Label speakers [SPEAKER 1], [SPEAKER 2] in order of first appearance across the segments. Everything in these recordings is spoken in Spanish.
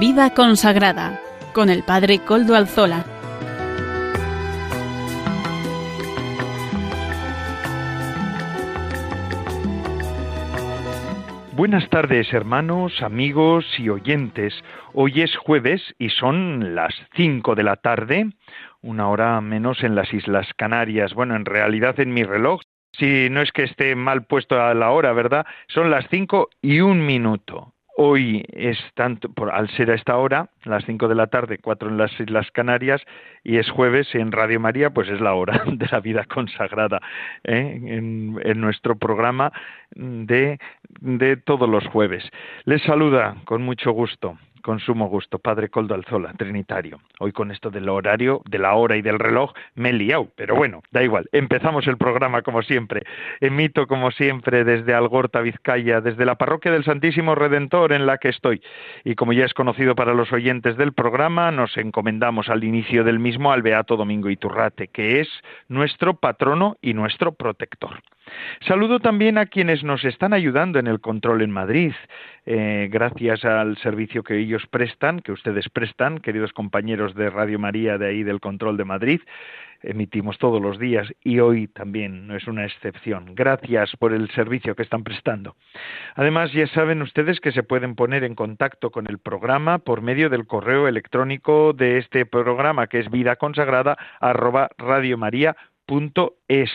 [SPEAKER 1] Vida consagrada con el Padre Coldo Alzola.
[SPEAKER 2] Buenas tardes hermanos, amigos y oyentes. Hoy es jueves y son las cinco de la tarde, una hora menos en las Islas Canarias. Bueno, en realidad en mi reloj, si no es que esté mal puesto a la hora, ¿verdad? Son las cinco y un minuto. Hoy es tanto, por, al ser a esta hora, las 5 de la tarde, 4 en las Islas Canarias, y es jueves en Radio María, pues es la hora de la vida consagrada ¿eh? en, en, nuestro programa de, de todos los jueves. Les saluda con mucho gusto con sumo gusto, Padre Coldo Alzola, Trinitario. Hoy con esto del horario, de la hora y del reloj, me he liado, pero bueno, da igual. Empezamos el programa como siempre. Emito como siempre desde Algorta, Vizcaya, desde la parroquia del Santísimo Redentor en la que estoy. Y como ya es conocido para los oyentes del programa, nos encomendamos al inicio del mismo al Beato Domingo Iturrate, que es nuestro patrono y nuestro protector. Saludo también a quienes nos están ayudando en el control en Madrid, eh, gracias al servicio que ellos prestan, que ustedes prestan, queridos compañeros de Radio María de ahí del control de Madrid. Emitimos todos los días y hoy también no es una excepción. Gracias por el servicio que están prestando. Además, ya saben ustedes que se pueden poner en contacto con el programa por medio del correo electrónico de este programa, que es vida consagrada es.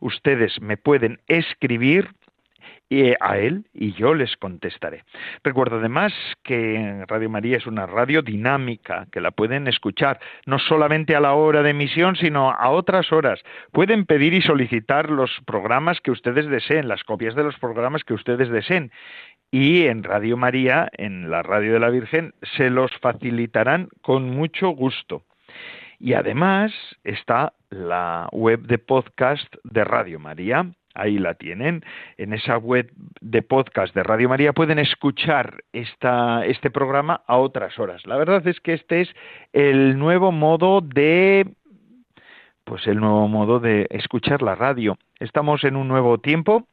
[SPEAKER 2] Ustedes me pueden escribir a él y yo les contestaré. Recuerdo además que Radio María es una radio dinámica, que la pueden escuchar no solamente a la hora de emisión, sino a otras horas. Pueden pedir y solicitar los programas que ustedes deseen, las copias de los programas que ustedes deseen. Y en Radio María, en la radio de la Virgen, se los facilitarán con mucho gusto. Y además está la web de podcast de Radio María. Ahí la tienen. En esa web de podcast de Radio María pueden escuchar esta, este programa a otras horas. La verdad es que este es el nuevo modo de pues el nuevo modo de escuchar la radio. Estamos en un nuevo tiempo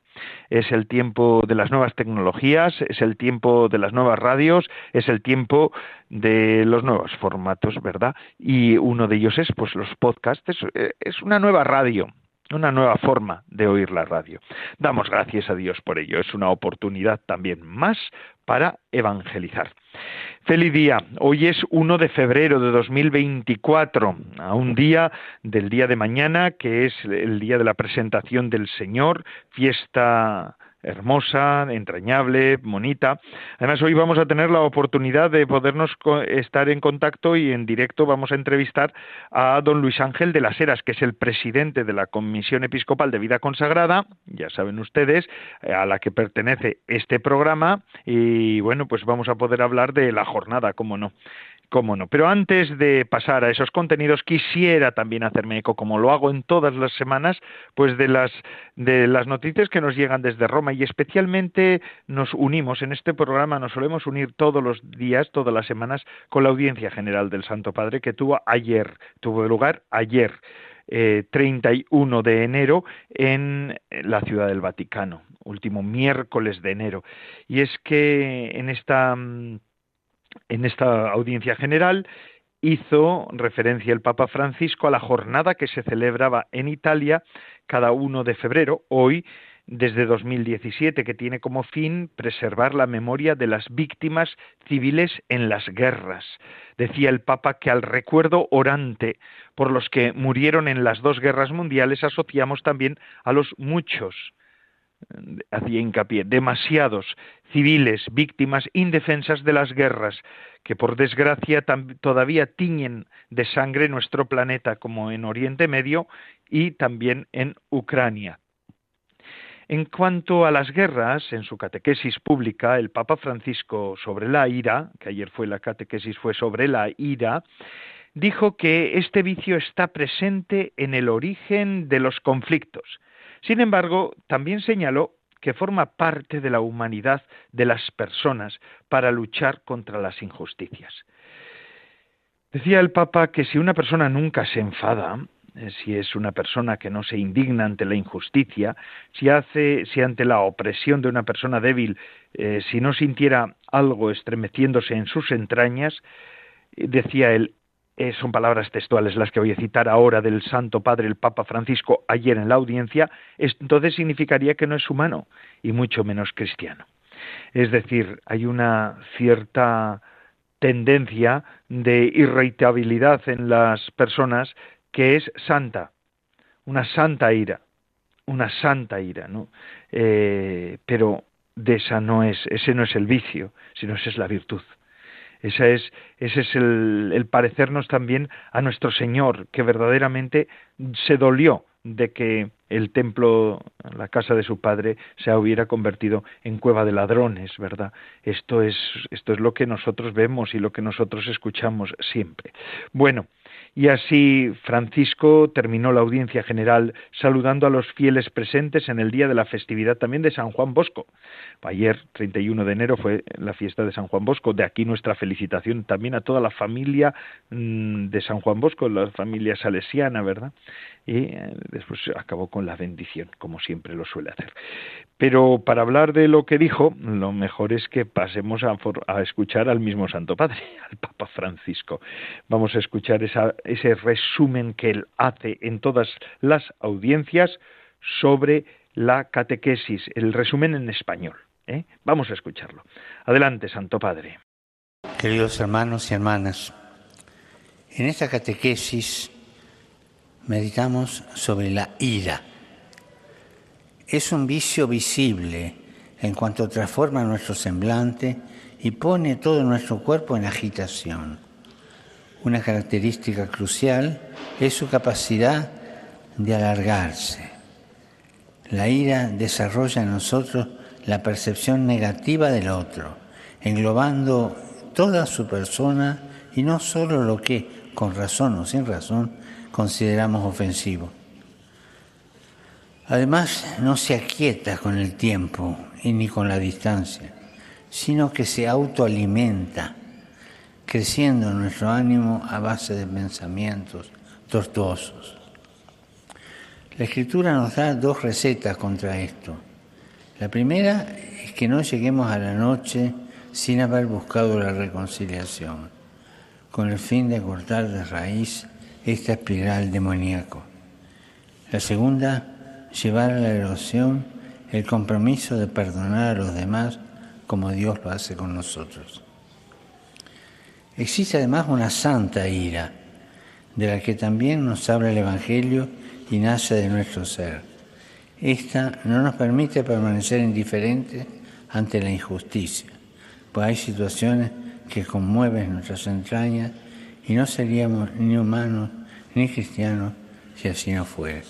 [SPEAKER 2] es el tiempo de las nuevas tecnologías, es el tiempo de las nuevas radios, es el tiempo de los nuevos formatos, ¿verdad? Y uno de ellos es pues los podcasts, es, eh, es una nueva radio, una nueva forma de oír la radio. Damos gracias a Dios por ello. Es una oportunidad también más para evangelizar. Feliz día. Hoy es 1 de febrero de 2024, a un día del día de mañana, que es el día de la presentación del Señor, fiesta hermosa, entrañable, bonita. Además, hoy vamos a tener la oportunidad de podernos estar en contacto y en directo vamos a entrevistar a don Luis Ángel de las Heras, que es el presidente de la Comisión Episcopal de Vida Consagrada, ya saben ustedes, eh, a la que pertenece este programa. Y bueno, pues vamos a poder hablar de la jornada, cómo no cómo no. Pero antes de pasar a esos contenidos, quisiera también hacerme eco, como lo hago en todas las semanas, pues de las, de las noticias que nos llegan desde Roma y especialmente nos unimos en este programa, nos solemos unir todos los días, todas las semanas, con la audiencia general del Santo Padre que tuvo ayer, tuvo lugar ayer. Eh, 31 de enero en la Ciudad del Vaticano, último miércoles de enero. Y es que en esta mm, en esta audiencia general hizo referencia el Papa Francisco a la jornada que se celebraba en Italia cada 1 de febrero, hoy desde 2017, que tiene como fin preservar la memoria de las víctimas civiles en las guerras. Decía el Papa que al recuerdo orante por los que murieron en las dos guerras mundiales asociamos también a los muchos hacía hincapié, demasiados civiles, víctimas indefensas de las guerras, que por desgracia todavía tiñen de sangre nuestro planeta, como en Oriente Medio y también en Ucrania. En cuanto a las guerras, en su catequesis pública, el Papa Francisco sobre la ira, que ayer fue la catequesis fue sobre la ira, dijo que este vicio está presente en el origen de los conflictos sin embargo, también señaló que forma parte de la humanidad de las personas para luchar contra las injusticias. Decía el Papa que si una persona nunca se enfada, si es una persona que no se indigna ante la injusticia, si hace, si ante la opresión de una persona débil, eh, si no sintiera algo estremeciéndose en sus entrañas, eh, decía él, son palabras textuales las que voy a citar ahora del Santo Padre el Papa Francisco ayer en la audiencia, entonces significaría que no es humano y mucho menos cristiano. Es decir, hay una cierta tendencia de irritabilidad en las personas que es santa, una santa ira, una santa ira, ¿no? Eh, pero de esa no es, ese no es el vicio, sino esa es la virtud. Esa es, ese es el, el parecernos también a nuestro Señor, que verdaderamente se dolió de que el templo, la casa de su padre, se hubiera convertido en cueva de ladrones, ¿verdad? Esto es, esto es lo que nosotros vemos y lo que nosotros escuchamos siempre. Bueno, y así Francisco terminó la audiencia general saludando a los fieles presentes en el día de la festividad también de San Juan Bosco. Ayer, 31 de enero, fue la fiesta de San Juan Bosco. De aquí nuestra felicitación también a toda la familia mm, de San Juan Bosco, la familia salesiana, ¿verdad? Y eh, después acabó con la bendición, como siempre lo suele hacer. Pero para hablar de lo que dijo, lo mejor es que pasemos a, escuchar al mismo Santo Padre, al Papa Francisco. Vamos a escuchar ese resumen que él hace en todas las audiencias sobre la catequesis, el resumen en español. ¿eh? Vamos a escucharlo. Adelante, Santo Padre.
[SPEAKER 3] Queridos hermanos y hermanas, en esta catequesis meditamos sobre la ira. Es un vicio visible en cuanto transforma nuestro semblante y pone todo nuestro cuerpo en agitación. Una característica crucial es su capacidad de alargarse. La ira desarrolla en nosotros la percepción negativa del otro, englobando toda su persona y no solo lo que, con razón o sin razón, consideramos ofensivo. Además, no se aquieta con el tiempo y ni con la distancia, sino que se autoalimenta, creciendo nuestro ánimo a base de pensamientos tortuosos. La escritura nos da dos recetas contra esto. La primera es que no lleguemos a la noche sin haber buscado la reconciliación, con el fin de cortar de raíz esta espiral demoníaco. La segunda, llevar a la erosión el compromiso de perdonar a los demás como Dios lo hace con nosotros. Existe además una santa ira, de la que también nos habla el Evangelio y nace de nuestro ser. Esta no nos permite permanecer indiferentes ante la injusticia, pues hay situaciones que conmueven nuestras entrañas y no seríamos ni humanos ni cristianos si así no fuera.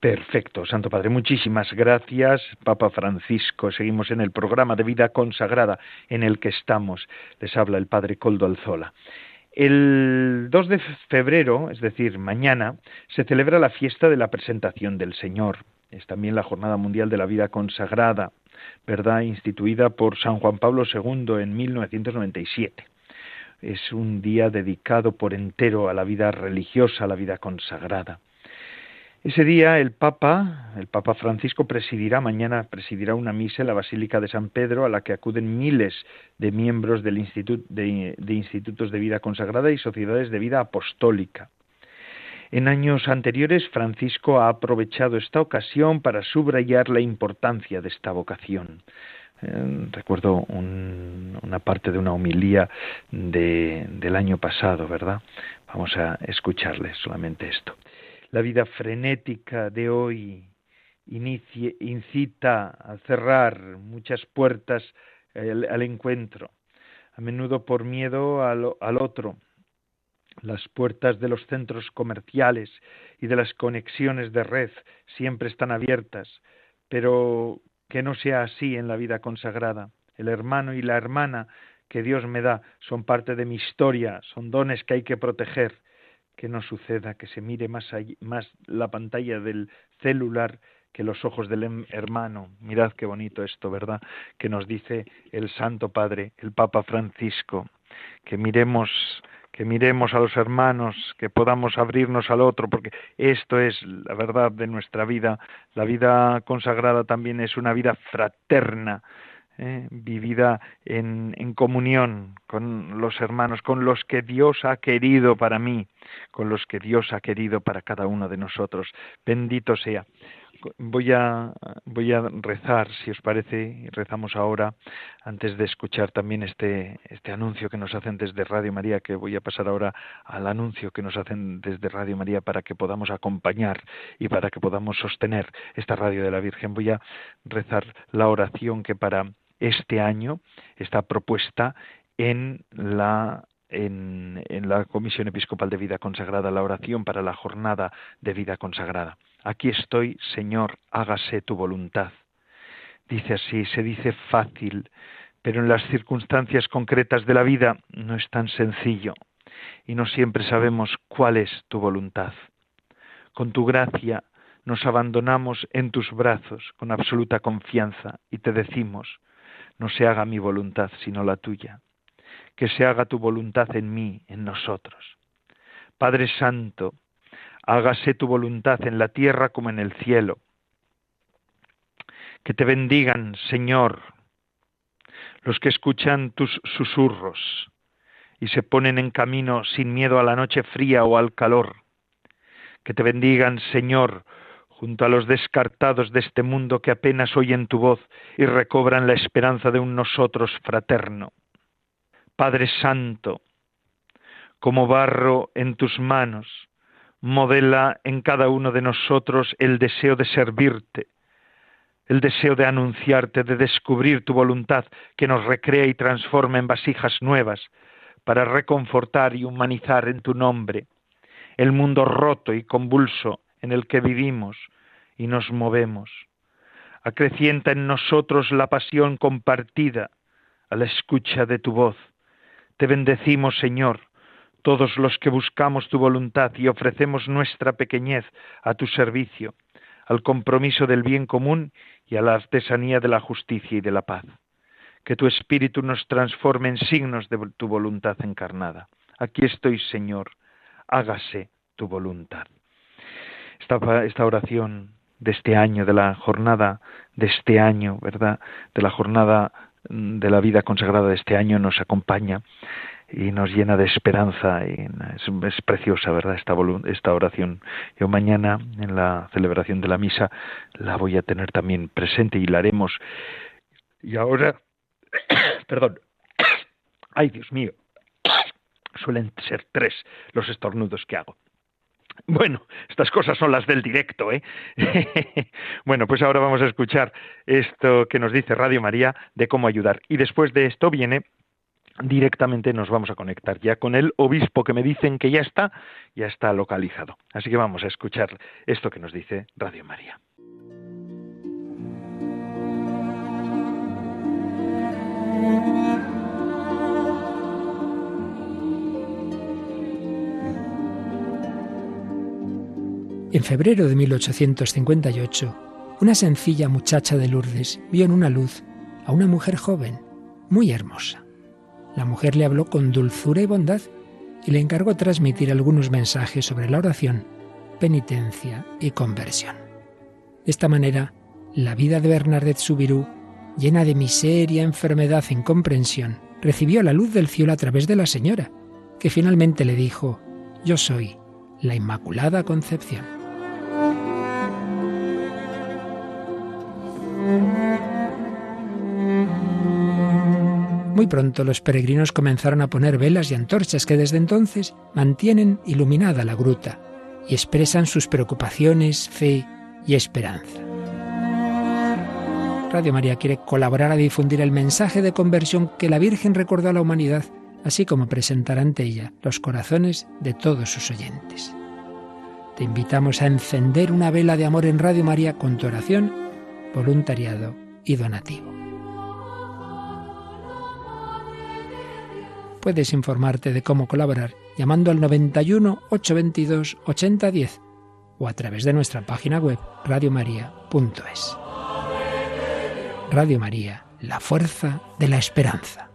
[SPEAKER 2] Perfecto, Santo Padre. Muchísimas gracias, Papa Francisco. Seguimos en el programa de vida consagrada en el que estamos. Les habla el Padre Coldo Alzola. El 2 de febrero, es decir, mañana, se celebra la fiesta de la presentación del Señor. Es también la Jornada Mundial de la Vida Consagrada, ¿verdad? Instituida por San Juan Pablo II en 1997 es un día dedicado por entero a la vida religiosa, a la vida consagrada. Ese día el Papa, el Papa Francisco presidirá mañana presidirá una misa en la Basílica de San Pedro a la que acuden miles de miembros de institutos de vida consagrada y sociedades de vida apostólica. En años anteriores Francisco ha aprovechado esta ocasión para subrayar la importancia de esta vocación. Eh, recuerdo una parte de una homilía del año pasado, ¿verdad? Vamos a escucharle solamente esto. La vida frenética de hoy incita a cerrar muchas puertas al, encuentro, a menudo por miedo al otro. Las puertas de los centros comerciales y de las conexiones de red siempre están abiertas, pero que no sea así en la vida consagrada. El hermano y la hermana que Dios me da son parte de mi historia, son dones que hay que proteger. Que no suceda que se mire más, la pantalla del celular que los ojos del hermano. Mirad qué bonito esto, ¿verdad? Que nos dice el Santo Padre, el Papa Francisco, que miremos que miremos a los hermanos, que podamos abrirnos al otro, porque esto es la verdad de nuestra vida. La vida consagrada también es una vida fraterna, ¿eh? vivida en, en comunión con los hermanos, con los que Dios ha querido para mí, con los que Dios ha querido para cada uno de nosotros. Bendito sea voy a, voy a rezar, si os parece, rezamos ahora, antes de escuchar también este, este anuncio que nos hacen desde Radio María, que voy a pasar ahora al anuncio que nos hacen desde Radio María para que podamos acompañar y para que podamos sostener esta radio de la Virgen. Voy a rezar la oración que para este año está propuesta en la en, en, la Comisión Episcopal de Vida Consagrada, la oración para la jornada de vida consagrada. Aquí estoy, Señor, hágase tu voluntad. Dice así, se dice fácil, pero en las circunstancias concretas de la vida no es tan sencillo y no siempre sabemos cuál es tu voluntad. Con tu gracia nos abandonamos en tus brazos con absoluta confianza y te decimos, no se haga mi voluntad sino la tuya, que se haga tu voluntad en mí, en nosotros. Padre Santo, hágase tu voluntad en la tierra como en el cielo. Que te bendigan, Señor, los que escuchan tus susurros y se ponen en camino sin miedo a la noche fría o al calor. Que te bendigan, Señor, junto a los descartados de este mundo que apenas oyen tu voz y recobran la esperanza de un nosotros fraterno. Padre Santo, como barro en tus manos, modela en cada uno de nosotros el deseo de servirte, el deseo de anunciarte, de descubrir tu voluntad que nos recrea y transforma en vasijas nuevas para reconfortar y humanizar en tu nombre el mundo roto y convulso en el que vivimos y nos movemos. Acrecienta en nosotros la pasión compartida a la escucha de tu voz. Te bendecimos, Señor, todos los que buscamos tu voluntad y ofrecemos nuestra pequeñez a tu servicio, al compromiso del bien común y a la artesanía de la justicia y de la paz. Que tu Espíritu nos transforme en signos de tu voluntad encarnada. Aquí estoy, Señor, hágase tu voluntad. Esta, oración de este año, de la jornada de este año, ¿verdad? De la jornada de la vida consagrada de este año nos acompaña y nos llena de esperanza y es, preciosa, ¿verdad? Esta, esta oración. Yo mañana en la celebración de la misa la voy a tener también presente y la haremos. Y ahora, perdón, ay Dios mío, suelen ser tres los estornudos que hago. Bueno, estas cosas son las del directo, ¿eh? bueno, pues ahora vamos a escuchar esto que nos dice Radio María de cómo ayudar. Y después de esto viene directamente nos vamos a conectar ya con el obispo que me dicen que ya está, ya está localizado. Así que vamos a escuchar esto que nos dice Radio María.
[SPEAKER 4] En febrero de 1858, una sencilla muchacha de Lourdes vio en una luz a una mujer joven, muy hermosa. La mujer le habló con dulzura y bondad y le encargó transmitir algunos mensajes sobre la oración, penitencia y conversión. De esta manera, la vida de Bernadette Subirú, llena de miseria, enfermedad e incomprensión, recibió la luz del cielo a través de la señora, que finalmente le dijo, Yo soy la Inmaculada Concepción. Muy pronto los peregrinos comenzaron a poner velas y antorchas que desde entonces mantienen iluminada la gruta y expresan sus preocupaciones, fe y esperanza. Radio María quiere colaborar a difundir el mensaje de conversión que la Virgen recordó a la humanidad, así como presentar ante ella los corazones de todos sus oyentes. Te invitamos a encender una vela de amor en Radio María con tu oración, voluntariado y donativo. Puedes informarte de cómo colaborar llamando al 91 822 8010 o a través de nuestra página web radiomaria.es. Radio María, la fuerza de la esperanza.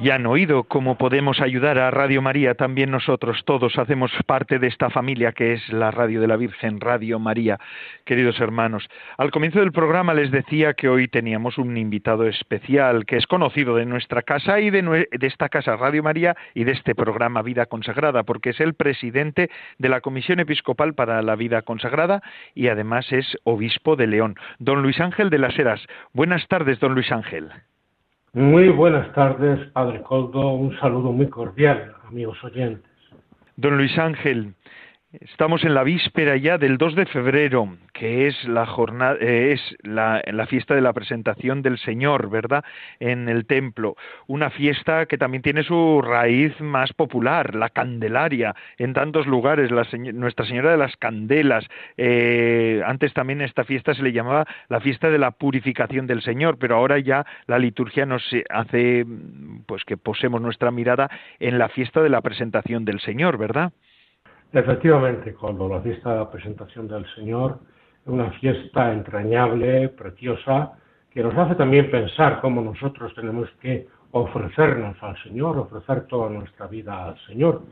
[SPEAKER 2] Ya han oído cómo podemos ayudar a Radio María, también nosotros todos hacemos parte de esta familia que es la Radio de la Virgen, Radio María, queridos hermanos. Al comienzo del programa les decía que hoy teníamos un invitado especial que es conocido de nuestra casa y de, de esta casa Radio María y de este programa Vida Consagrada, porque es el presidente de la Comisión Episcopal para la Vida Consagrada y además es obispo de León, don Luis Ángel de las Heras. Buenas tardes, don Luis Ángel.
[SPEAKER 5] Muy buenas tardes, Padre Coldo. Un saludo muy cordial, amigos oyentes.
[SPEAKER 2] Don Luis Ángel, Estamos en la víspera ya del 2 de febrero, que es la jornada, eh, es la, fiesta de la presentación del Señor, ¿verdad? En el templo. Una fiesta que también tiene su raíz más popular, la Candelaria, en tantos lugares, Nuestra Señora de las Candelas. Eh, antes también esta fiesta se le llamaba la fiesta de la purificación del Señor, pero ahora ya la liturgia nos hace, pues que posemos nuestra mirada en la fiesta de la presentación del Señor, ¿verdad?
[SPEAKER 5] Efectivamente, cuando fiesta de la presentación del Señor una fiesta entrañable, preciosa, que nos hace también pensar cómo nosotros tenemos que ofrecernos al Señor, ofrecer toda nuestra vida al Señor.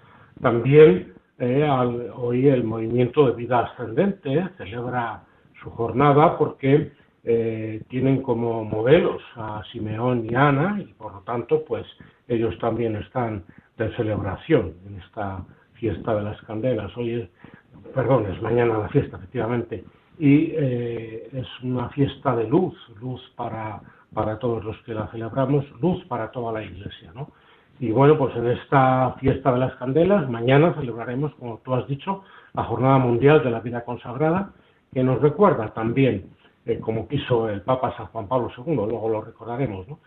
[SPEAKER 5] También eh, hoy el movimiento de vida ascendente celebra su jornada porque eh, tienen como modelos a Simeón y Ana y por lo tanto pues ellos también están de celebración en esta fiesta de las candelas. Hoy es, perdón, es mañana la fiesta, efectivamente. Y eh, es una fiesta de luz, luz para, para todos los que la celebramos, luz para toda la iglesia, ¿no? Y bueno, pues en esta fiesta de las candelas, mañana celebraremos, como tú has dicho, la Jornada Mundial de la Vida Consagrada, que nos recuerda también, eh, como quiso el Papa San Juan Pablo II, luego lo recordaremos, ¿no?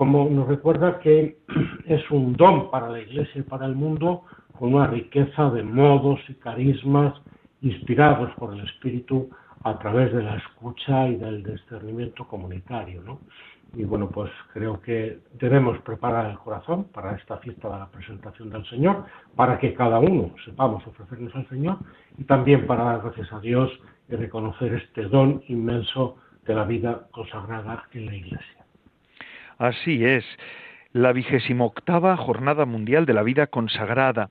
[SPEAKER 5] como nos recuerda que es un don para la Iglesia y para el mundo con una riqueza de modos y carismas inspirados por el Espíritu a través de la escucha y del discernimiento comunitario. ¿no? Y bueno, pues creo que debemos preparar el corazón para esta fiesta de la presentación del Señor, para que cada uno sepamos ofrecernos al Señor y también para dar gracias a Dios y reconocer este don inmenso de la vida consagrada en la Iglesia.
[SPEAKER 2] Así es la vigésima octava Jornada Mundial de la Vida Consagrada,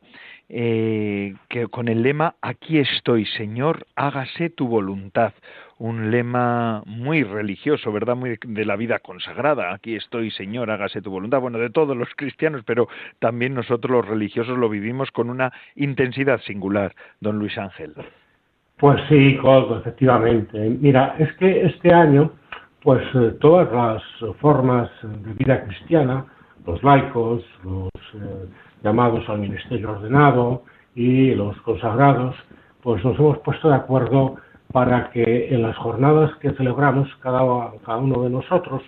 [SPEAKER 2] eh, que con el lema Aquí estoy, Señor, hágase tu voluntad. Un lema muy religioso, ¿verdad? Muy de la vida consagrada. Aquí estoy, Señor, hágase tu voluntad. Bueno, de todos los cristianos, pero también nosotros los religiosos lo vivimos con una intensidad singular, don Luis Ángel.
[SPEAKER 5] Pues sí, efectivamente. Mira, es que este año, pues eh, todas las formas de vida cristiana, los laicos, los eh, llamados al ministerio ordenado y los consagrados, pues nos hemos puesto de acuerdo para que en las jornadas que celebramos cada, cada uno de nosotros,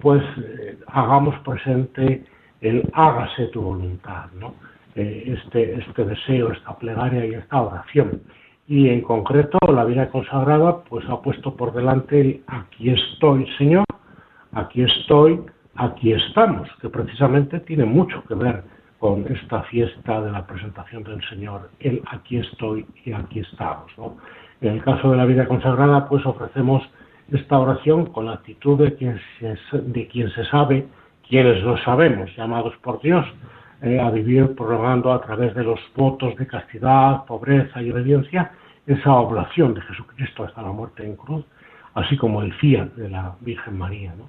[SPEAKER 5] pues eh, hagamos presente el hágase tu voluntad, ¿no? Eh, este, este deseo, esta plegaria y esta oración. Y en concreto la vida consagrada pues ha puesto por delante el aquí estoy Señor, aquí estoy, aquí estamos, que precisamente tiene mucho que ver con esta fiesta de la presentación del Señor, el aquí estoy y aquí estamos. En el caso de la vida consagrada, pues ofrecemos esta oración con la actitud de quien se, de quien se sabe, quienes lo sabemos, llamados por Dios eh, a vivir prorrogando a través de los votos de castidad, pobreza y obediencia esa oblación de Jesucristo hasta la muerte en cruz, así como el fiat de la Virgen María. ¿no?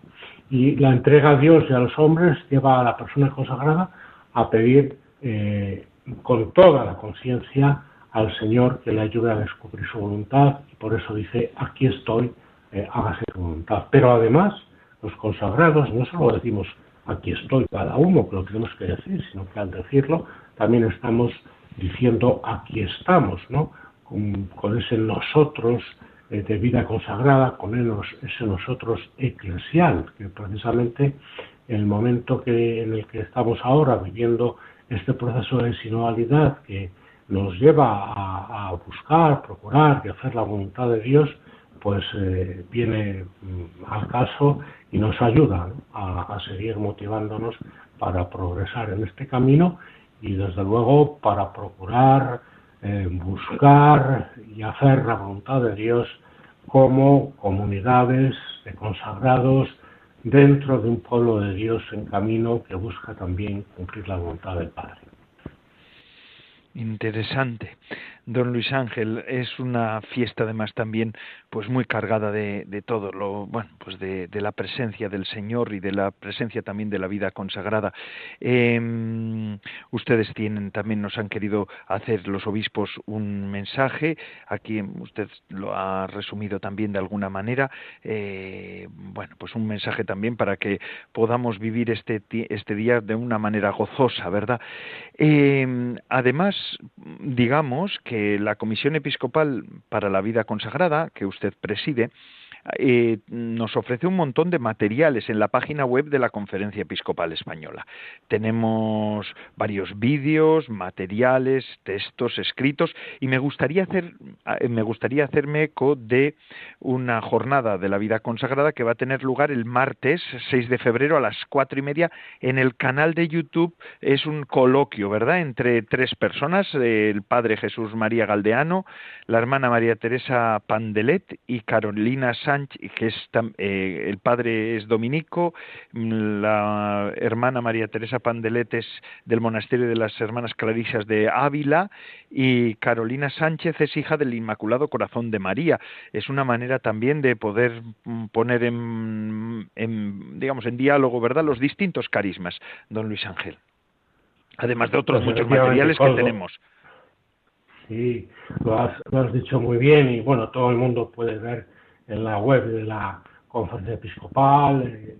[SPEAKER 5] Y la entrega a Dios y a los hombres lleva a la persona consagrada a pedir eh, con toda la conciencia al Señor que le ayude a descubrir su voluntad y por eso dice, aquí estoy, eh, hágase tu voluntad. Pero además, los consagrados no solo decimos, aquí estoy cada uno, que lo tenemos que decir, sino que al decirlo también estamos diciendo, aquí estamos, ¿no? Con, con ese nosotros eh, de vida consagrada, con ese nosotros eclesial, que precisamente en el momento que, en el que estamos ahora viviendo este proceso de sinodalidad que nos lleva a, buscar, procurar y hacer la voluntad de Dios, pues eh, viene mm, al caso y nos ayuda a, seguir motivándonos para progresar en este camino y desde luego para procurar eh, buscar y hacer la voluntad de Dios como comunidades de consagrados dentro de un pueblo de Dios en camino que busca también cumplir la voluntad del Padre.
[SPEAKER 2] Interesante don Luis Ángel. Es una fiesta además también pues muy cargada de, de todo lo bueno pues de, la presencia del Señor y de la presencia también de la vida consagrada. Eh, ustedes tienen también nos han querido hacer los obispos un mensaje. Aquí usted lo ha resumido también de alguna manera. Eh, bueno pues un mensaje también para que podamos vivir este este día de una manera gozosa, ¿verdad? Eh, además digamos que la Comisión Episcopal para la Vida Consagrada, que usted preside, eh, nos ofrece un montón de materiales en la página web de la Conferencia Episcopal Española. Tenemos varios vídeos, materiales, textos escritos y me gustaría hacer eh, me gustaría hacerme eco de una jornada de la vida consagrada que va a tener lugar el martes 6 de febrero a las cuatro y media en el canal de YouTube. Es un coloquio, ¿verdad?, entre tres personas: el Padre Jesús María Galdeano, la hermana María Teresa Pandelet y Carolina Sánchez que es eh, el padre es dominico, la hermana María Teresa Pandeletes del monasterio de las Hermanas Clarisas de Ávila y Carolina Sánchez es hija del Inmaculado Corazón de María. Es una manera también de poder mm, poner en, digamos en diálogo, ¿verdad?, los distintos carismas, don Luis Ángel. Además de otros pues muchos materiales que tenemos.
[SPEAKER 5] Sí, lo has, lo has dicho muy bien y bueno, todo el mundo puede ver en la web de la conferencia episcopal, eh,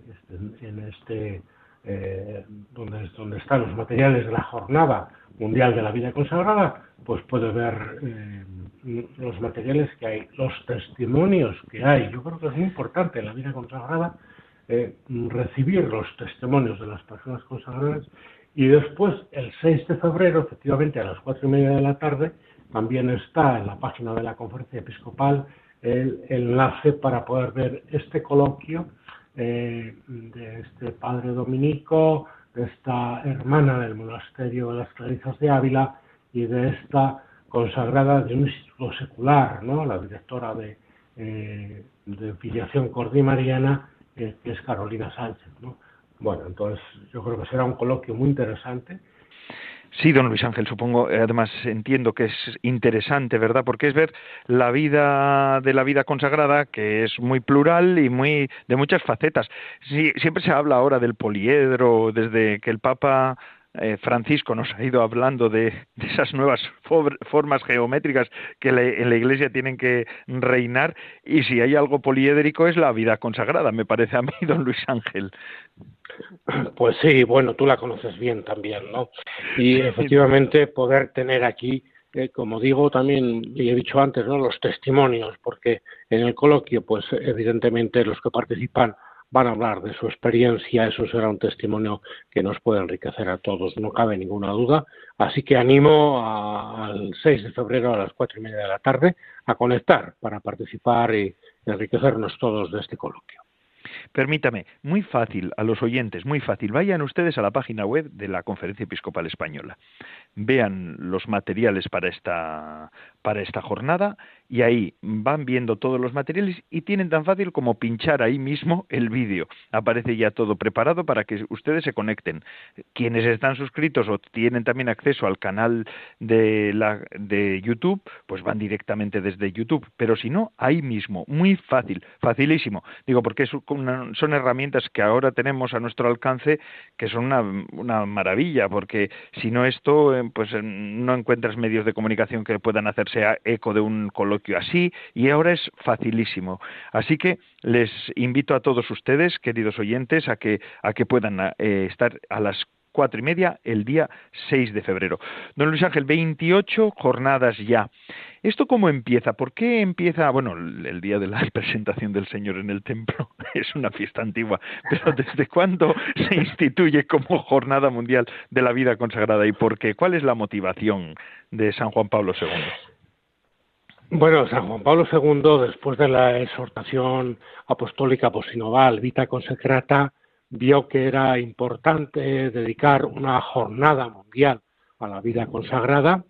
[SPEAKER 5] en este, eh, donde, donde están los materiales de la jornada mundial de la vida consagrada, pues puede ver eh, los materiales que hay, los testimonios que hay. Yo creo que es muy importante en la vida consagrada recibir los testimonios de las personas consagradas y después, el 6 de febrero, efectivamente a las cuatro y media de la tarde, también está en la página de la conferencia episcopal el, enlace para poder ver este coloquio eh, de este padre dominico, de esta hermana del monasterio de las Clarisas de Ávila y de esta consagrada de un instituto secular, ¿no? la directora de, eh, de filiación cordimariana, eh, que es Carolina Sánchez. ¿no? Bueno, entonces yo creo que será un coloquio muy interesante
[SPEAKER 2] Sí, don Luis Ángel, supongo, eh, además entiendo que es interesante, ¿verdad? Porque es ver la vida de la vida consagrada, que es muy plural y muy de muchas facetas. Siempre se habla ahora del poliedro, desde que el Papa eh, Francisco nos ha ido hablando de, esas nuevas formas geométricas que en la Iglesia tienen que reinar y si hay algo poliédrico es la vida consagrada, me parece a mí, don Luis Ángel.
[SPEAKER 5] Pues sí, bueno, tú la conoces bien también, ¿no? Y efectivamente poder tener aquí, eh, como digo también, y he dicho antes, ¿no? Los testimonios, porque en el coloquio, pues evidentemente los que participan van a hablar de su experiencia, eso será un testimonio que nos puede enriquecer a todos, no cabe ninguna duda. Así que animo al 6 de febrero a las cuatro y media de la tarde a conectar para participar y enriquecernos todos de este coloquio.
[SPEAKER 2] Permítame, muy fácil a los oyentes, muy fácil. Vayan ustedes a la página web de la Conferencia Episcopal Española. Vean los materiales para esta, para esta jornada y ahí van viendo todos los materiales y tienen tan fácil como pinchar ahí mismo el vídeo. Aparece ya todo preparado para que ustedes se conecten. Quienes están suscritos o tienen también acceso al canal de, la, de YouTube, pues van directamente desde YouTube. Pero si no, ahí mismo, muy fácil, facilísimo. Digo, porque son herramientas que ahora tenemos a nuestro alcance que son una, una maravilla, porque si no esto, eh, pues eh, no encuentras medios de comunicación que puedan hacerse eco de un coloquio así y ahora es facilísimo. Así que les invito a todos ustedes, queridos oyentes, a que, a que puedan eh, estar a las cuatro y media el día 6 de febrero. Don Luis Ángel, 28 jornadas ya. ¿Esto cómo empieza? ¿Por qué empieza? Bueno, el día de la presentación del Señor en el templo es una fiesta antigua, pero ¿desde cuándo se instituye como Jornada Mundial de la Vida Consagrada y por qué? ¿Cuál es la motivación de San Juan Pablo II?
[SPEAKER 5] Bueno, San Juan Pablo II, después de la exhortación apostólica posinodal Vita Consecrata, vio que era importante dedicar una jornada mundial a la vida consagrada,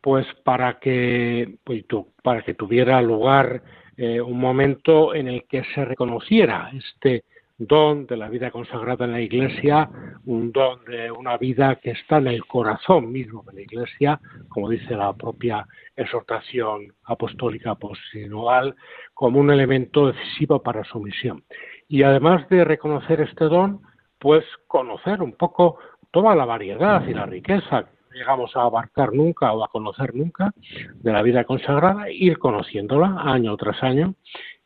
[SPEAKER 5] pues para que, pues, para que tuviera lugar eh, un momento en el que se reconociera este don de la vida consagrada en la Iglesia, un don de una vida que está en el corazón mismo de la Iglesia, como dice la propia exhortación apostólica postsinodal, como un elemento decisivo para su misión. Y además de reconocer este don, pues conocer un poco toda la variedad y la riqueza que llegamos a abarcar nunca o a conocer nunca de la vida consagrada, ir conociéndola año tras año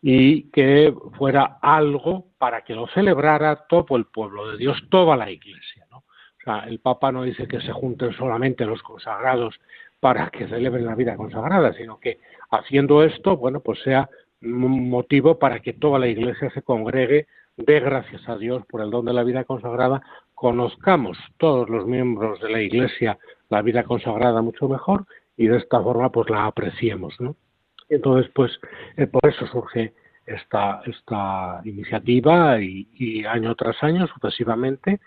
[SPEAKER 5] y que fuera algo para que lo celebrara todo el pueblo de Dios, toda la Iglesia. ¿no? O sea, el Papa no dice que se junten solamente los consagrados para que celebren la vida consagrada, sino que haciendo esto, bueno, pues sea un motivo para que toda la Iglesia se congregue, dé gracias a Dios por el don de la vida consagrada, conozcamos todos los miembros de la Iglesia la vida consagrada mucho mejor y de esta forma pues la apreciemos, ¿no? Entonces, pues eh, por eso surge esta, esta iniciativa y, año tras año, sucesivamente,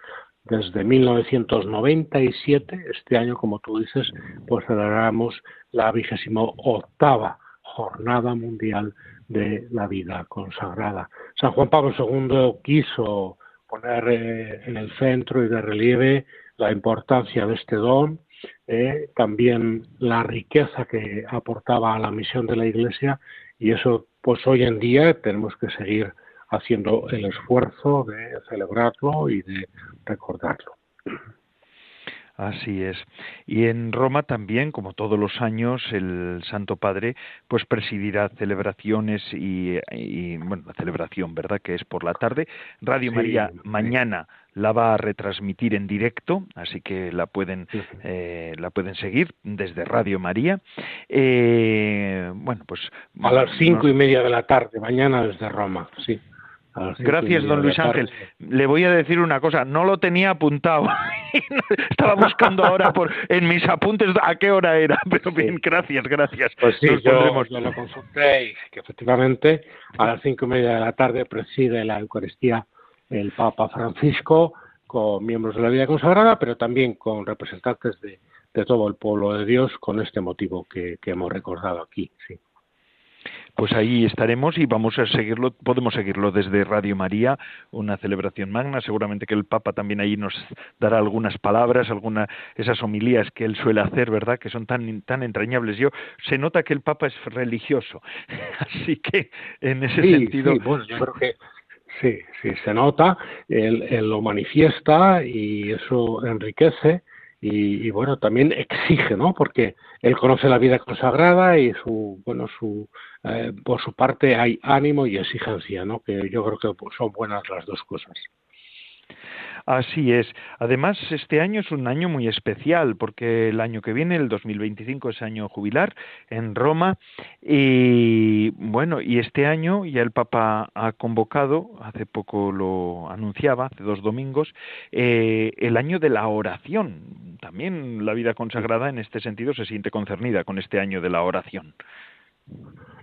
[SPEAKER 5] desde 1997, este año, como tú dices, pues celebramos la vigésimo octava Jornada Mundial de la Vida Consagrada. San Juan Pablo II quiso poner eh, en el centro y de relieve la importancia de este don, eh, también la riqueza que aportaba a la misión de la Iglesia y eso pues hoy en día tenemos que seguir haciendo el esfuerzo de celebrarlo y de recordarlo.
[SPEAKER 2] Así es. Y en Roma también, como todos los años, el Santo Padre pues presidirá celebraciones y, bueno, la celebración, ¿verdad? Que es por la tarde. Radio María mañana la va a retransmitir en directo, así que la pueden eh, la pueden seguir desde Radio María. Eh, bueno, pues
[SPEAKER 5] a las cinco y media de la tarde mañana desde Roma, sí.
[SPEAKER 2] Gracias, don Luis Ángel. Le voy a decir una cosa, no lo tenía apuntado. Estaba buscando ahora por en mis apuntes a qué hora era, pero bien, gracias, gracias.
[SPEAKER 5] Pues sí, yo, lo consulté y que efectivamente a las cinco y media de la tarde preside la Eucaristía el Papa Francisco con miembros de la vida consagrada, pero también con representantes de, todo el pueblo de Dios con este motivo que, que hemos recordado aquí. Sí
[SPEAKER 2] pues ahí estaremos y vamos a seguirlo, podemos seguirlo desde Radio María, una celebración magna. Seguramente que el Papa también ahí nos dará algunas palabras, algunas esas homilías que él suele hacer, ¿verdad? Que son tan tan entrañables. Yo se nota que el Papa es religioso, así que en ese sentido.
[SPEAKER 5] Sí, bueno, yo creo que sí, sí se nota, él lo manifiesta y eso enriquece y, bueno también exige no porque él conoce la vida consagrada y su bueno su eh, por su parte hay ánimo y exigencia no que yo creo que son buenas las dos cosas
[SPEAKER 2] Así es. Además, este año es un año muy especial porque el año que viene, el 2025, es año jubilar en Roma. Y bueno, y este año ya el Papa ha convocado, hace poco lo anunciaba, hace dos domingos, eh, el año de la oración. También la vida consagrada en este sentido se siente concernida con este año de la oración.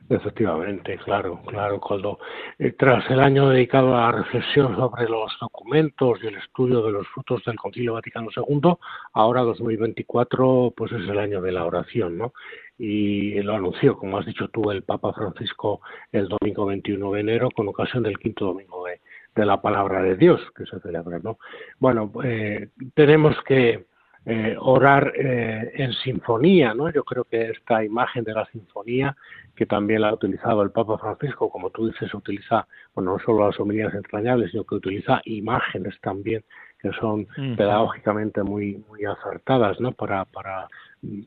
[SPEAKER 5] Efectivamente, claro, claro, Coldo. Eh, tras el año dedicado a la reflexión sobre los documentos y el estudio de los frutos del Concilio Vaticano II, ahora 2024 pues es el año de la oración, ¿no? Y lo anunció, como has dicho tú, el Papa Francisco el domingo 21 de enero con ocasión del quinto domingo de, la Palabra de Dios que se celebra, ¿no? Bueno, eh, tenemos que eh, orar eh, en sinfonía, ¿no? Yo creo que esta imagen de la sinfonía, que también la ha utilizado el Papa Francisco, como tú dices, utiliza, bueno, no solo las homilías entrañables, sino que utiliza imágenes también que son pedagógicamente muy, muy acertadas, ¿no? Para, para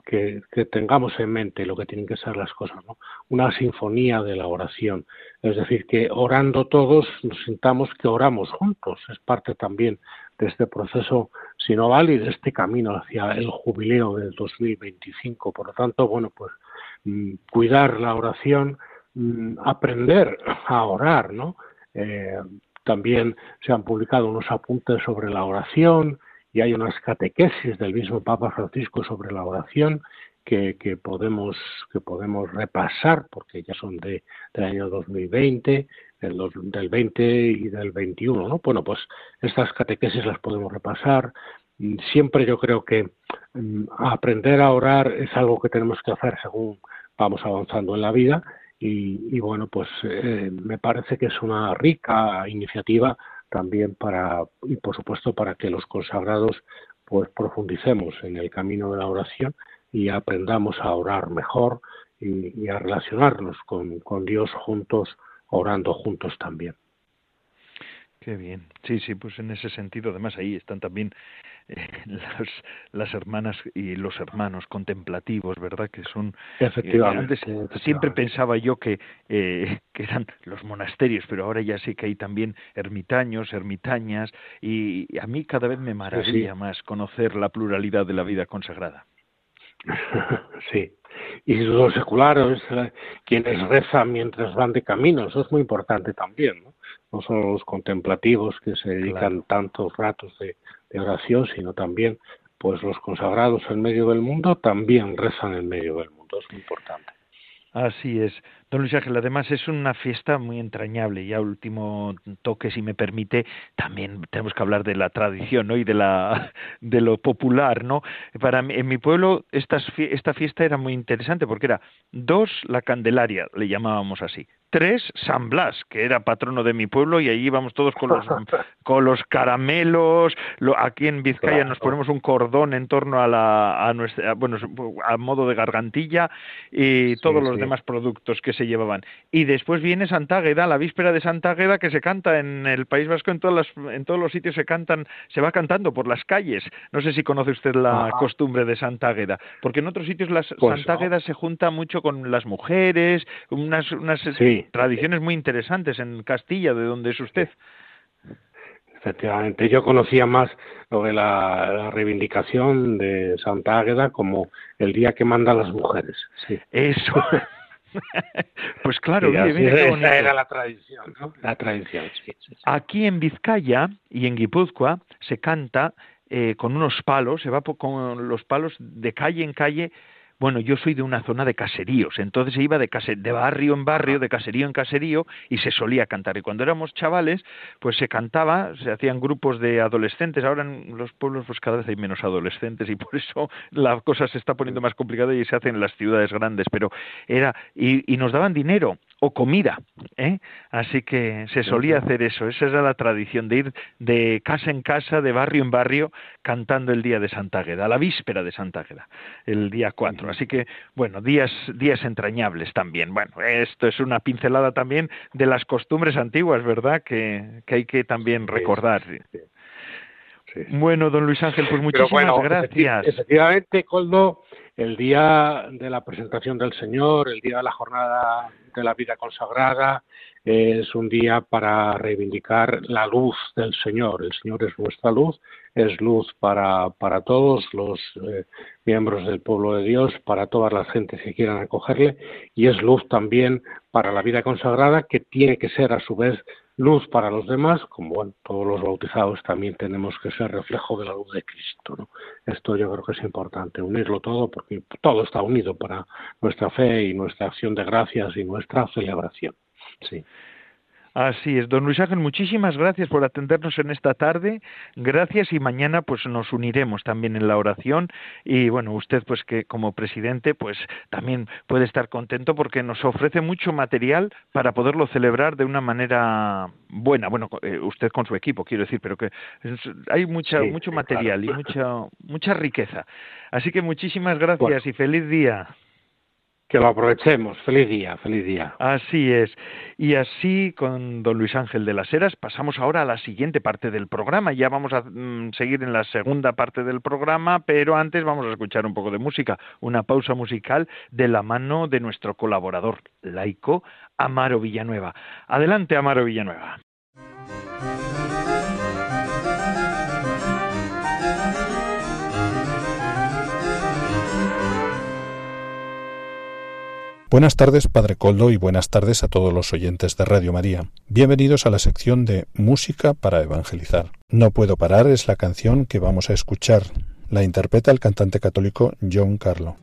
[SPEAKER 5] que, que, tengamos en mente lo que tienen que ser las cosas, ¿no? Una sinfonía de la oración. Es decir, que orando todos nos sintamos que oramos juntos. Es parte también de este proceso sinodal y de este camino hacia el jubileo del 2025. Por lo tanto, bueno, pues mm, cuidar la oración, mm, aprender a orar, ¿no? Eh, también se han publicado unos apuntes sobre la oración y hay unas catequesis del mismo Papa Francisco sobre la oración que, podemos que podemos repasar porque ya son de del año 2020 del, del 20 y del 21 no bueno pues estas catequesis las podemos repasar. Siempre yo creo que mm, aprender a orar es algo que tenemos que hacer según vamos avanzando en la vida y, bueno pues eh, me parece que es una rica iniciativa también para, y por supuesto para que los consagrados pues profundicemos en el camino de la oración y aprendamos a orar mejor y, a relacionarnos con, con Dios juntos, orando juntos también.
[SPEAKER 2] Qué bien. Sí, sí, pues en ese sentido, además ahí están también eh, las, las hermanas y los hermanos contemplativos, ¿verdad? Que son...
[SPEAKER 5] Eh, efectivamente.
[SPEAKER 2] Siempre pensaba yo que, eh, que eran los monasterios, pero ahora ya sé que hay también ermitaños, ermitañas, y a mí cada vez me maravilla más conocer la pluralidad de la vida consagrada.
[SPEAKER 5] sí. Y los seculares, quienes rezan mientras van de camino, eso es muy importante también, ¿no? No solo los contemplativos que se dedican tantos ratos de, de oración, sino también pues los consagrados en medio del mundo también rezan en medio del mundo, es muy importante.
[SPEAKER 2] Así es. Don Luis Ángel, además es una fiesta muy entrañable. Ya último toque, si me permite, también tenemos que hablar de la tradición ¿no? y de, la, de lo popular. ¿no? Para en mi pueblo esta, esta fiesta era muy interesante porque era dos, la Candelaria, le llamábamos así. Tres, San Blas, que era patrono de mi pueblo y allí íbamos todos con los, con los caramelos. Lo, aquí en Vizcaya nos ponemos un cordón en torno a la, a nuestra, bueno, a modo de gargantilla y todos los demás productos que se llevaban. Y después viene Santa Águeda, la víspera de Santa Águeda, que se canta en el País Vasco, en, todas las, en todos los sitios se cantan, se va cantando por las calles. No sé si conoce usted la costumbre de Santa Águeda, porque en otros sitios las pues Santa Águeda se junta mucho con las mujeres, unas, unas tradiciones muy interesantes en Castilla, de donde es usted.
[SPEAKER 5] Efectivamente, yo conocía más lo de la, reivindicación de Santa Águeda como el día que mandan las mujeres. Sí.
[SPEAKER 2] Eso. pues claro,
[SPEAKER 5] esa era la tradición, ¿no? La tradición, sí,
[SPEAKER 2] Aquí en Vizcaya y en Guipúzcoa se canta eh, con unos palos, se va con los palos de calle en calle bueno, yo soy de una zona de caseríos, entonces se iba de, de barrio en barrio, de caserío en caserío, y se solía cantar. Y cuando éramos chavales, pues se cantaba, se hacían grupos de adolescentes. Ahora en los pueblos, pues cada vez hay menos adolescentes, y por eso la cosa se está poniendo más complicada y se hace en las ciudades grandes. Pero era, y, y nos daban dinero o comida, ¿eh? Así que se solía hacer eso, esa era la tradición de ir de casa en casa, de barrio en barrio, cantando el día de Santa Agueda, la víspera de Santa Agueda, el día 4. Así que, bueno, días, días entrañables también. Bueno, esto es una pincelada también de las costumbres antiguas, ¿verdad? Que, que hay que también recordar. Bueno, don Luis Ángel, pues muchísimas gracias.
[SPEAKER 5] Efectivamente, Coldo, el día de la presentación del Señor, el día de la jornada de la vida consagrada, es un día para reivindicar la luz del Señor. El Señor es nuestra luz, es luz para, para todos los eh, miembros del pueblo de Dios, para todas las gentes que quieran acogerle, y es luz también para la vida consagrada, que tiene que ser a su vez luz para los demás, como todos los bautizados también tenemos que ser reflejo de la luz de Cristo. Esto yo creo que es importante, unirlo todo, porque todo está unido para nuestra fe y nuestra acción de gracias y nuestra celebración. Sí.
[SPEAKER 2] Así es, don Luis Ángel, muchísimas gracias por atendernos en esta tarde. Gracias y mañana pues nos uniremos también en la oración y bueno, usted pues que como presidente pues también puede estar contento porque nos ofrece mucho material para poderlo celebrar de una manera buena. Bueno, eh, usted con su equipo quiero decir, pero que hay mucha mucho material y mucha mucha riqueza. Así que muchísimas gracias y feliz día
[SPEAKER 5] que lo aprovechemos. Feliz día, feliz día.
[SPEAKER 2] Así es. Y así con don Luis Ángel de las Heras pasamos ahora a la siguiente parte del programa. Ya vamos a mm, seguir en la segunda parte del programa, pero antes vamos a escuchar un poco de música, una pausa musical de la mano de nuestro colaborador laico, Amaro Villanueva. Adelante, Amaro Villanueva.
[SPEAKER 6] Buenas tardes, Padre Coldo, y buenas tardes a todos los oyentes de Radio María. Bienvenidos a la sección de Música para Evangelizar. No puedo parar es la canción que vamos a escuchar. La interpreta el cantante católico John Carlo.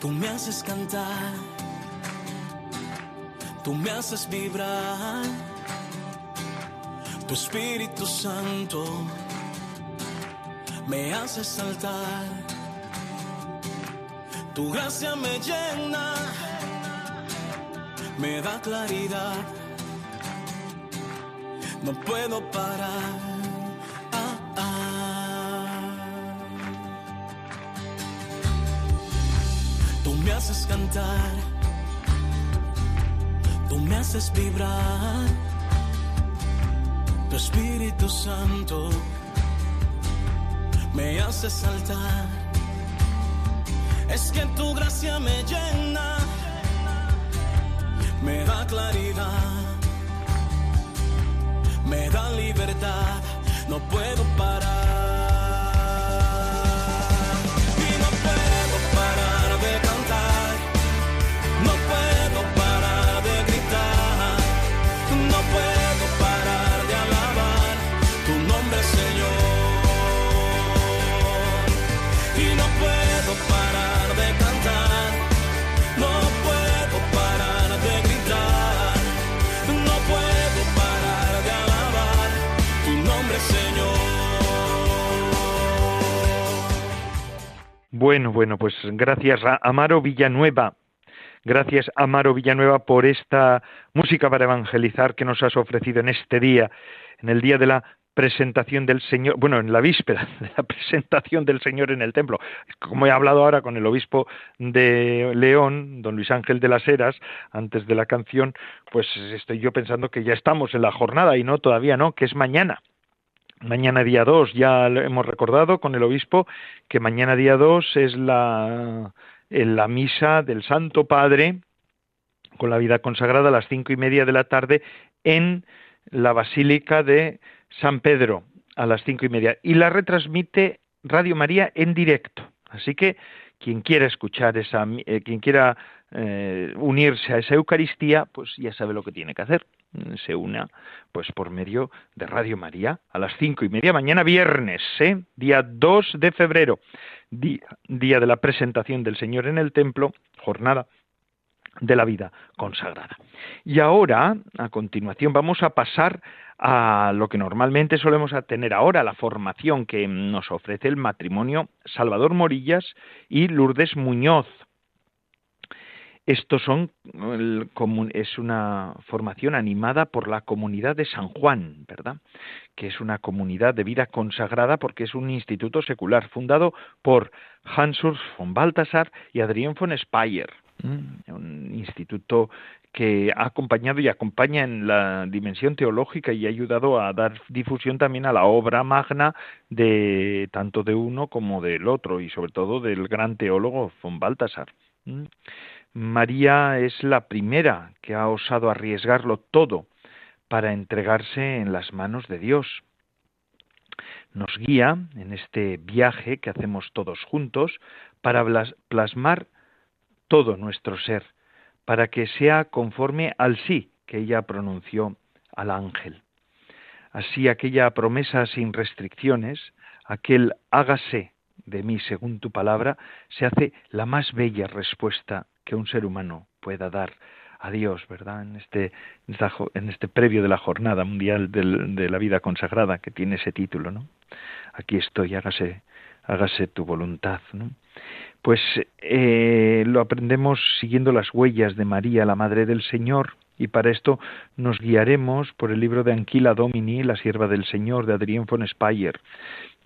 [SPEAKER 7] Tú me haces cantar tú me haces vibrar. Tu Espíritu Santo me hace saltar. Tu gracia me llena, me da claridad. No puedo parar. Tú me haces cantar, me haces vibrar. Tu Espíritu Santo me hace saltar. Es que tu gracia me llena, me da claridad, me da libertad, no puedo parar.
[SPEAKER 2] Bueno, bueno, pues gracias a Amaro Villanueva. Gracias, Amaro Villanueva, por esta música para evangelizar que nos has ofrecido en este día, en el día de la presentación del Señor, bueno, en la víspera de la presentación del Señor en el templo. Como he hablado ahora con el obispo de León, don Luis Ángel de las Heras, antes de la canción, pues estoy yo pensando que ya estamos en la jornada y no, todavía no, que es mañana. Mañana día 2, ya hemos recordado con el obispo que mañana día 2 es la, en la misa del Santo Padre con la vida consagrada a las cinco y media de la tarde en la Basílica de San Pedro a las cinco y media y la retransmite Radio María en directo. Así que quien quiera escuchar esa, eh, quien quiera eh, unirse a esa Eucaristía, pues ya sabe lo que tiene que hacer. Se una, pues por medio de Radio María a las cinco y media mañana viernes, ¿eh? día 2 de febrero, día, día de la presentación del Señor en el templo, jornada de la vida consagrada. Y ahora, a continuación, vamos a pasar a lo que normalmente solemos tener ahora, la formación que nos ofrece el matrimonio Salvador Morillas y Lourdes Muñoz. Estos son es una formación animada por la comunidad de San Juan, ¿verdad? Que es una comunidad de vida consagrada porque es un instituto secular fundado por Hans Urs von Balthasar y Adrien von Speyer, un instituto que ha acompañado y acompaña en la dimensión teológica y ha ayudado a dar difusión también a la obra magna de tanto de uno como del otro y sobre todo del gran teólogo von Balthasar. María es la primera que ha osado arriesgarlo todo para entregarse en las manos de Dios. Nos guía en este viaje que hacemos todos juntos para plasmar todo nuestro ser, para que sea conforme al sí que ella pronunció al ángel. Así aquella promesa sin restricciones, aquel hágase de mí según tu palabra, se hace la más bella respuesta que un ser humano pueda dar a Dios, ¿verdad? En este, en este previo de la Jornada Mundial de la Vida Consagrada, que tiene ese título, ¿no? Aquí estoy, hágase, hágase tu voluntad, ¿no? Pues eh, lo aprendemos siguiendo las huellas de María, la Madre del Señor, y para esto nos guiaremos por el libro de Anquila Domini, la sierva del Señor, de Adrien von Speyer.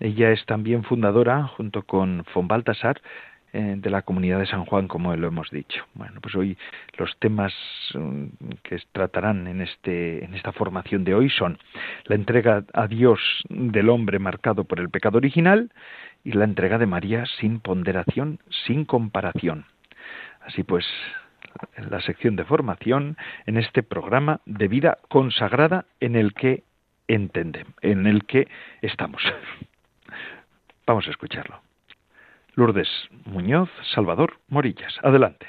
[SPEAKER 2] Ella es también fundadora, junto con von Balthasar, eh, de la comunidad de San Juan, como lo hemos dicho. Bueno, pues hoy los temas mm, que tratarán en, este, en esta formación de hoy son la entrega a Dios del hombre marcado por el pecado original y la entrega de María sin ponderación, sin comparación. Así pues, la sección de formación, en este programa de vida consagrada en el que entendemos, en el que estamos. Vamos a escucharlo. Lourdes Muñoz, Salvador Morillas. Adelante.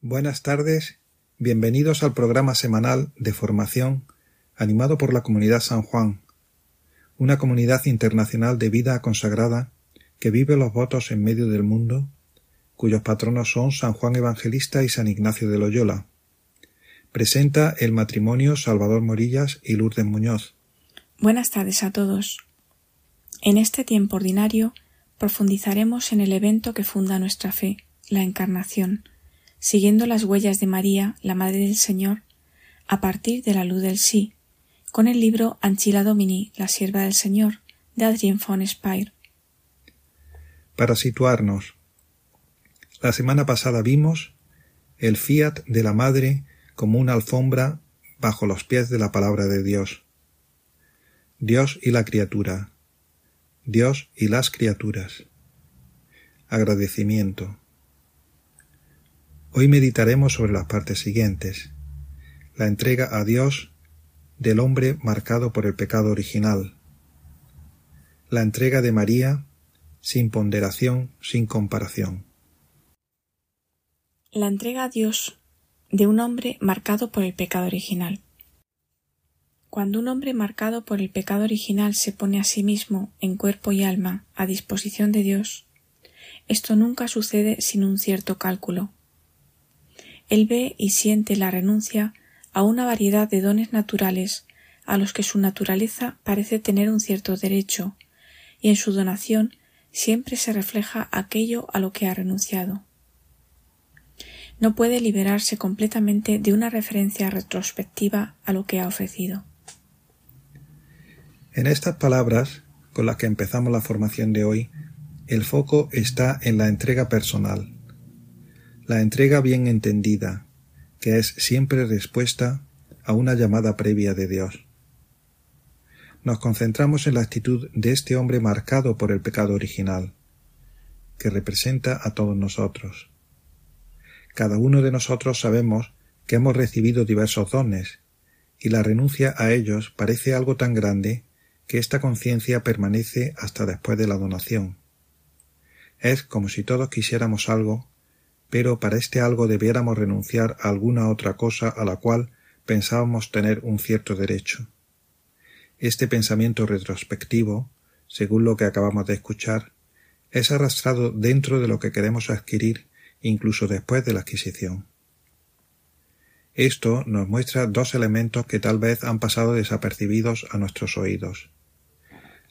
[SPEAKER 8] Buenas tardes, bienvenidos al programa semanal de formación animado por la Comunidad San Juan, una comunidad internacional de vida consagrada que vive los votos en medio del mundo, cuyos patronos son San Juan Evangelista y San Ignacio de Loyola. Presenta el matrimonio Salvador Morillas y Lourdes Muñoz,
[SPEAKER 9] Buenas tardes a todos. En este tiempo ordinario profundizaremos en el evento que funda nuestra fe, la Encarnación, siguiendo las huellas de María, la Madre del Señor, a partir de la luz del sí, con el libro Anchila Domini, la sierva del Señor, de Adrien von Speyer.
[SPEAKER 8] Para situarnos, la semana pasada vimos el fiat de la Madre como una alfombra bajo los pies de la palabra de Dios. Dios y la criatura. Dios y las criaturas. Agradecimiento. Hoy meditaremos sobre las partes siguientes. La entrega a Dios del hombre marcado por el pecado original. La entrega de María sin ponderación, sin comparación.
[SPEAKER 9] La entrega a Dios de un hombre marcado por el pecado original. Cuando un hombre marcado por el pecado original se pone a sí mismo en cuerpo y alma a disposición de Dios, esto nunca sucede sin un cierto cálculo. Él ve y siente la renuncia a una variedad de dones naturales a los que su naturaleza parece tener un cierto derecho, y en su donación siempre se refleja aquello a lo que ha renunciado no puede liberarse completamente de una referencia retrospectiva a lo que ha ofrecido.
[SPEAKER 8] En estas palabras, con las que empezamos la formación de hoy, el foco está en la entrega personal, la entrega bien entendida, que es siempre respuesta a una llamada previa de Dios. Nos concentramos en la actitud de este hombre marcado por el pecado original, que representa a todos nosotros. Cada uno de nosotros sabemos que hemos recibido diversos dones, y la renuncia a ellos parece algo tan grande que esta conciencia permanece hasta después de la donación. Es como si todos quisiéramos algo, pero para este algo debiéramos renunciar a alguna otra cosa a la cual pensábamos tener un cierto derecho. Este pensamiento retrospectivo, según lo que acabamos de escuchar, es arrastrado dentro de lo que queremos adquirir incluso después de la adquisición. Esto nos muestra dos elementos que tal vez han pasado desapercibidos a nuestros oídos.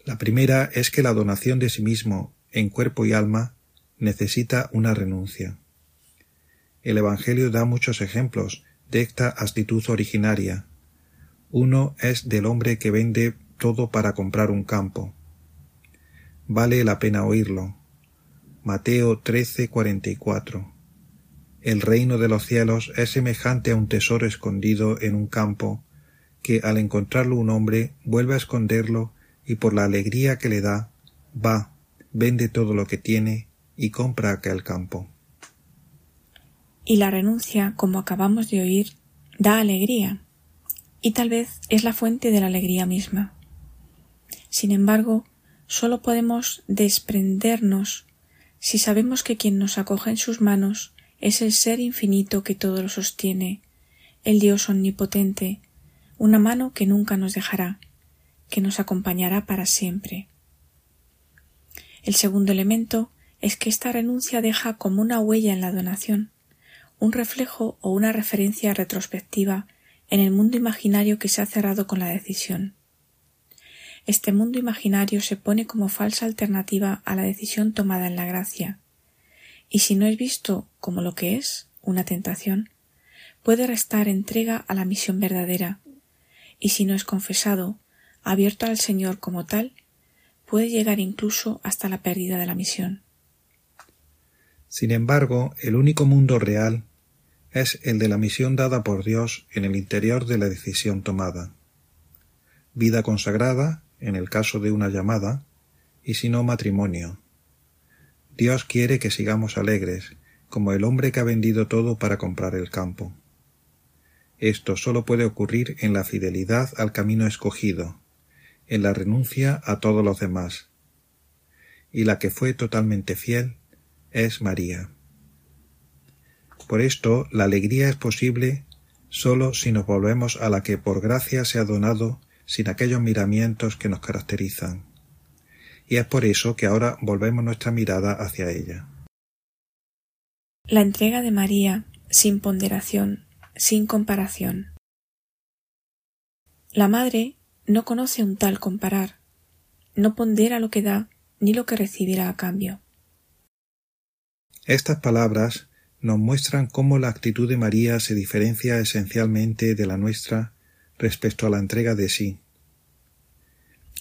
[SPEAKER 8] La primera es que la donación de sí mismo en cuerpo y alma necesita una renuncia. El Evangelio da muchos ejemplos de esta actitud originaria. Uno es del hombre que vende todo para comprar un campo. Vale la pena oírlo. Mateo 13:44. El reino de los cielos es semejante a un tesoro escondido en un campo, que al encontrarlo un hombre vuelve a esconderlo y por la alegría que le da, va, vende todo lo que tiene y compra aquel campo.
[SPEAKER 9] Y la renuncia, como acabamos de oír, da alegría, y tal vez es la fuente de la alegría misma. Sin embargo, sólo podemos desprendernos si sabemos que quien nos acoge en sus manos es el Ser infinito que todo lo sostiene, el Dios omnipotente, una mano que nunca nos dejará, que nos acompañará para siempre. El segundo elemento es que esta renuncia deja como una huella en la donación, un reflejo o una referencia retrospectiva en el mundo imaginario que se ha cerrado con la decisión. Este mundo imaginario se pone como falsa alternativa a la decisión tomada en la gracia, y si no es visto como lo que es, una tentación, puede restar entrega a la misión verdadera, y si no es confesado, abierto al Señor como tal, puede llegar incluso hasta la pérdida de la misión.
[SPEAKER 8] Sin embargo, el único mundo real es el de la misión dada por Dios en el interior de la decisión tomada. Vida consagrada en el caso de una llamada, y si no matrimonio. Dios quiere que sigamos alegres, como el hombre que ha vendido todo para comprar el campo. Esto sólo puede ocurrir en la fidelidad al camino escogido, en la renuncia a todos los demás. Y la que fue totalmente fiel es María. Por esto la alegría es posible sólo si nos volvemos a la que por gracia se ha donado sin aquellos miramientos que nos caracterizan. Y es por eso que ahora volvemos nuestra mirada hacia ella.
[SPEAKER 9] La entrega de María, sin ponderación, sin comparación. La Madre no conoce un tal comparar, no pondera lo que da ni lo que recibirá a cambio.
[SPEAKER 8] Estas palabras nos muestran cómo la actitud de María se diferencia esencialmente de la nuestra respecto a la entrega de sí.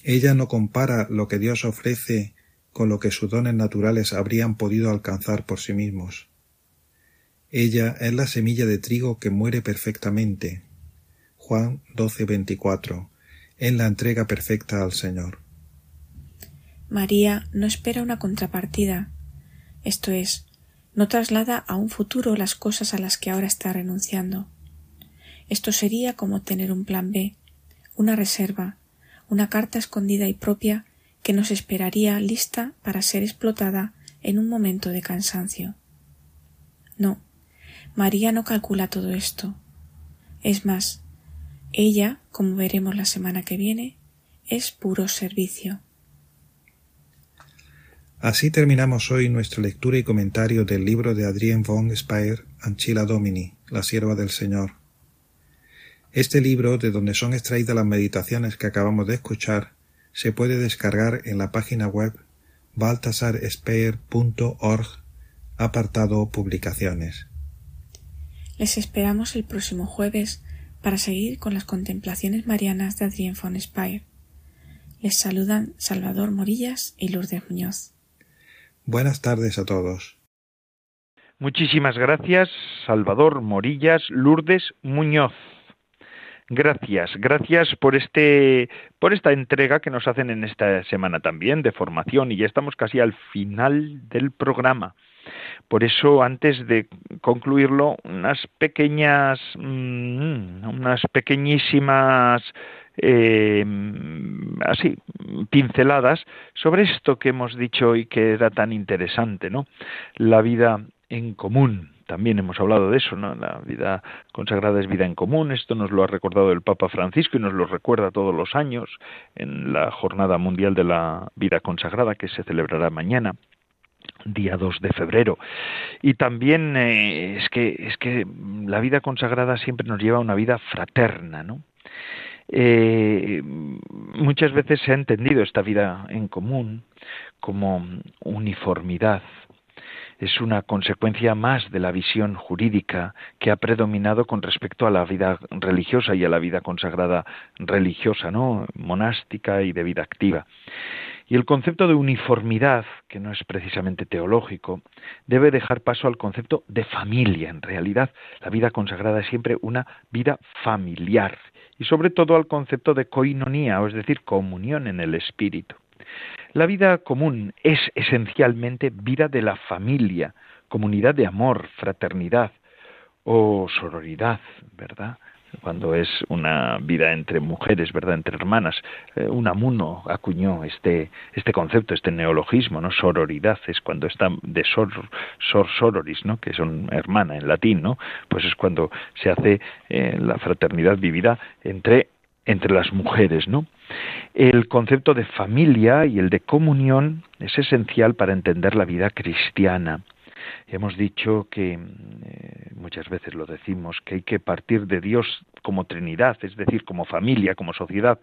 [SPEAKER 8] Ella no compara lo que Dios ofrece con lo que sus dones naturales habrían podido alcanzar por sí mismos. Ella es la semilla de trigo que muere perfectamente. Juan 12:24, en la entrega perfecta al Señor.
[SPEAKER 9] María no espera una contrapartida, esto es, no traslada a un futuro las cosas a las que ahora está renunciando. Esto sería como tener un plan B, una reserva, una carta escondida y propia que nos esperaría lista para ser explotada en un momento de cansancio. No, María no calcula todo esto. Es más, ella, como veremos la semana que viene, es puro servicio.
[SPEAKER 8] Así terminamos hoy nuestra lectura y comentario del libro de Adrien von Speyer, Anchila Domini, la sierva del Señor. Este libro, de donde son extraídas las meditaciones que acabamos de escuchar, se puede descargar en la página web baltasarspeyer.org, apartado Publicaciones.
[SPEAKER 9] Les esperamos el próximo jueves para seguir con las contemplaciones marianas de Adrien von Speyer. Les saludan Salvador Morillas y Lourdes Muñoz.
[SPEAKER 8] Buenas tardes a todos.
[SPEAKER 2] Muchísimas gracias, Salvador Morillas, Lourdes Muñoz. Gracias, gracias por este por esta entrega que nos hacen en esta semana también de formación y ya estamos casi al final del programa. Por eso, antes de concluirlo, unas pequeñas, mmm, unas pequeñísimas eh, así, pinceladas sobre esto que hemos dicho hoy que era tan interesante, ¿no? La vida en común. También hemos hablado de eso, ¿no? La vida consagrada es vida en común. Esto nos lo ha recordado el Papa Francisco y nos lo recuerda todos los años en la Jornada Mundial de la Vida Consagrada que se celebrará mañana día 2 de febrero. Y también eh, es que es que la vida consagrada siempre nos lleva a una vida fraterna, ¿no? Eh, muchas veces se ha entendido esta vida en común como uniformidad. Es una consecuencia más de la visión jurídica que ha predominado con respecto a la vida religiosa y a la vida consagrada religiosa, ¿no? monástica y de vida activa. Y el concepto de uniformidad, que no es precisamente teológico, debe dejar paso al concepto de familia. En realidad, la vida consagrada es siempre una vida familiar y sobre todo al concepto de coinonía, es decir, comunión en el espíritu. La vida común es esencialmente vida de la familia, comunidad de amor, fraternidad o sororidad, ¿verdad? Cuando es una vida entre mujeres, ¿verdad? Entre hermanas. Eh, Unamuno acuñó este, este concepto, este neologismo, ¿no? Sororidad es cuando está de sor, sor sororis, ¿no? Que son hermana en latín, ¿no? Pues es cuando se hace eh, la fraternidad vivida entre entre las mujeres, ¿no? El concepto de familia y el de comunión es esencial para entender la vida cristiana. Hemos dicho que eh, muchas veces lo decimos que hay que partir de Dios como Trinidad, es decir, como familia, como sociedad,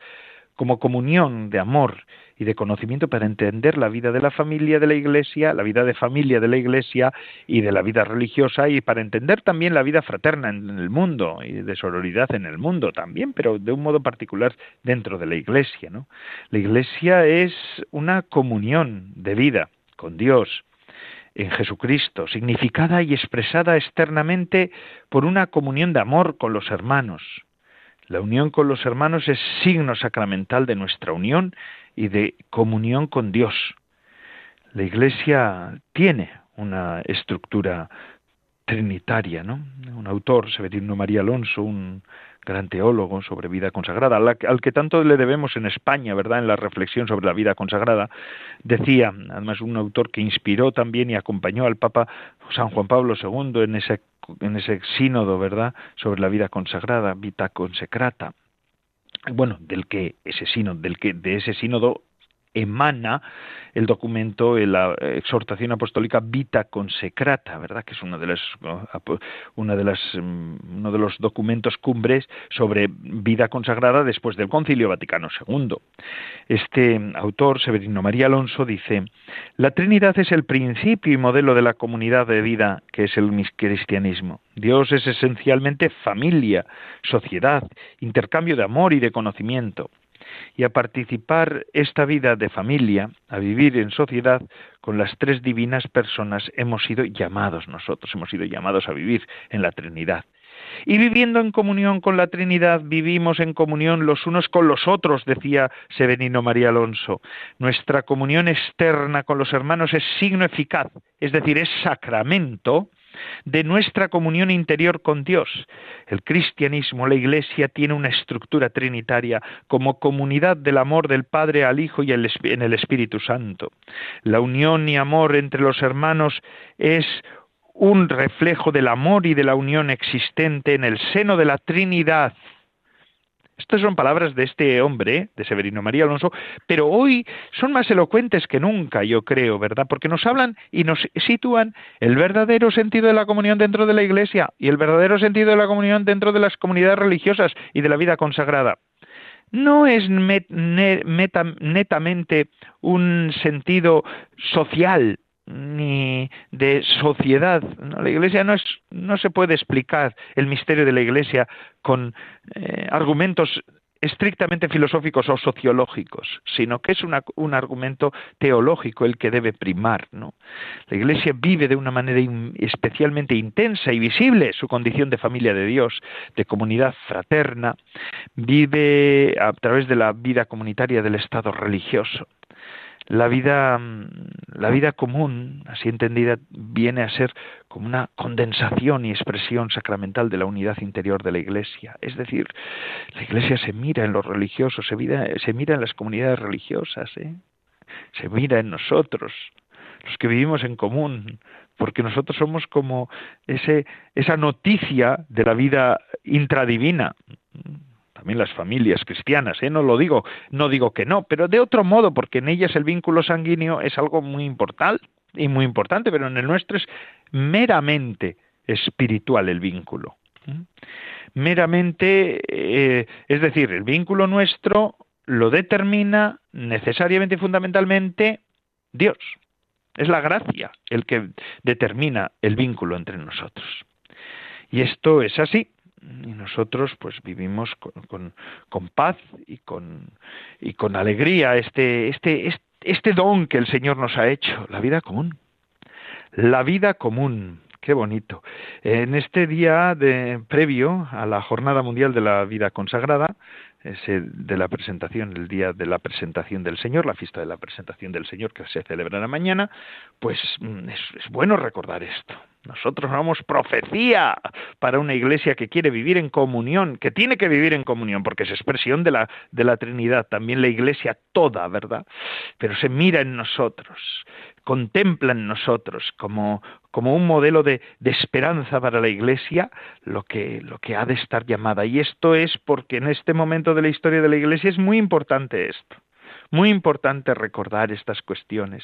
[SPEAKER 2] como comunión de amor y de conocimiento para entender la vida de la familia de la Iglesia, la vida de familia de la Iglesia y de la vida religiosa y para entender también la vida fraterna en el mundo y de sororidad en el mundo también, pero de un modo particular dentro de la Iglesia, ¿no? La Iglesia es una comunión de vida con Dios, en Jesucristo, significada y expresada externamente por una comunión de amor con los hermanos. La unión con los hermanos es signo sacramental de nuestra unión y de comunión con Dios. La Iglesia tiene una estructura trinitaria, ¿no? Un autor, Severino María Alonso, un gran teólogo sobre vida consagrada, al que tanto le debemos en España, ¿verdad?, en la reflexión sobre la vida consagrada, decía, además un autor que inspiró también y acompañó al Papa San Juan Pablo II en ese, en ese sínodo, ¿verdad?, sobre la vida consagrada, vita consecrata, bueno, del que ese sínodo, del que de ese sínodo emana el documento, la exhortación apostólica Vita Consecrata, ¿verdad? Que es uno de las, una de las, mm, uno de los documentos cumbres sobre vida consagrada después del Concilio Vaticano II. Este autor, Severino María Alonso, dice: La Trinidad es el principio y modelo de la comunidad de vida que es el cristianismo. Dios es esencialmente familia, sociedad, intercambio de amor y de conocimiento y a participar esta vida de familia, a vivir en sociedad con las tres divinas personas, hemos sido llamados nosotros, hemos sido llamados a vivir en la Trinidad. Y viviendo en comunión con la Trinidad, vivimos en comunión los unos con los otros, decía Severino María Alonso. Nuestra comunión externa con los hermanos es signo eficaz, es decir, es sacramento de nuestra comunión interior con Dios. El cristianismo, la Iglesia, tiene una estructura trinitaria como comunidad del amor del Padre al Hijo y en el Espíritu Santo. La unión y amor entre los hermanos es un reflejo del amor y de la unión existente en el seno de la Trinidad estas son palabras de este hombre, de Severino María Alonso, pero hoy son más elocuentes que nunca, yo creo, ¿verdad? Porque nos hablan y nos sitúan el verdadero sentido de la comunión dentro de la Iglesia y el verdadero sentido de la comunión dentro de las comunidades religiosas y de la vida consagrada. No es netamente un sentido social, ni de sociedad. La Iglesia no, es, no se puede explicar el misterio de la Iglesia con eh, argumentos estrictamente filosóficos o sociológicos, sino que es un argumento teológico el que debe primar. ¿no? La Iglesia vive de una manera especialmente intensa y visible su condición de familia de Dios, de comunidad fraterna, vive a través de la vida comunitaria del Estado religioso la vida, mm, la vida común, así entendida, viene a ser como una condensación y expresión sacramental de la unidad interior de la Iglesia. Es decir, la Iglesia se mira en los religiosos, se mira, en las comunidades religiosas, ¿eh? se mira en nosotros, los que vivimos en común, porque nosotros somos como ese, esa noticia de la vida intradivina también las familias cristianas, ¿eh? no lo digo, no digo que no, pero de otro modo, porque en ellas el vínculo sanguíneo es algo muy importante y muy importante, pero en el nuestro es meramente espiritual el vínculo. Meramente, eh, es decir, el vínculo nuestro lo determina necesariamente y fundamentalmente Dios. Es la gracia el que determina el vínculo entre nosotros. Y esto es así, y nosotros pues vivimos con, con, paz y con, y con alegría este, este, este don que el Señor nos ha hecho, la vida común. La vida común, qué bonito. En este día de, previo a la Jornada Mundial de la Vida Consagrada, ese de la presentación, el día de la presentación del Señor, la fiesta de la presentación del Señor que se celebrará mañana, pues mm, es, es bueno recordar esto. Nosotros somos profecía para una iglesia que quiere vivir en comunión, que tiene que vivir en comunión, porque es expresión de la, de la Trinidad, también la iglesia toda, ¿verdad? Pero se mira en nosotros, contempla en nosotros como, como un modelo de, de, esperanza para la iglesia lo que, lo que ha de estar llamada. Y esto es porque en este momento de la historia de la iglesia es muy importante esto. Muy importante recordar estas cuestiones,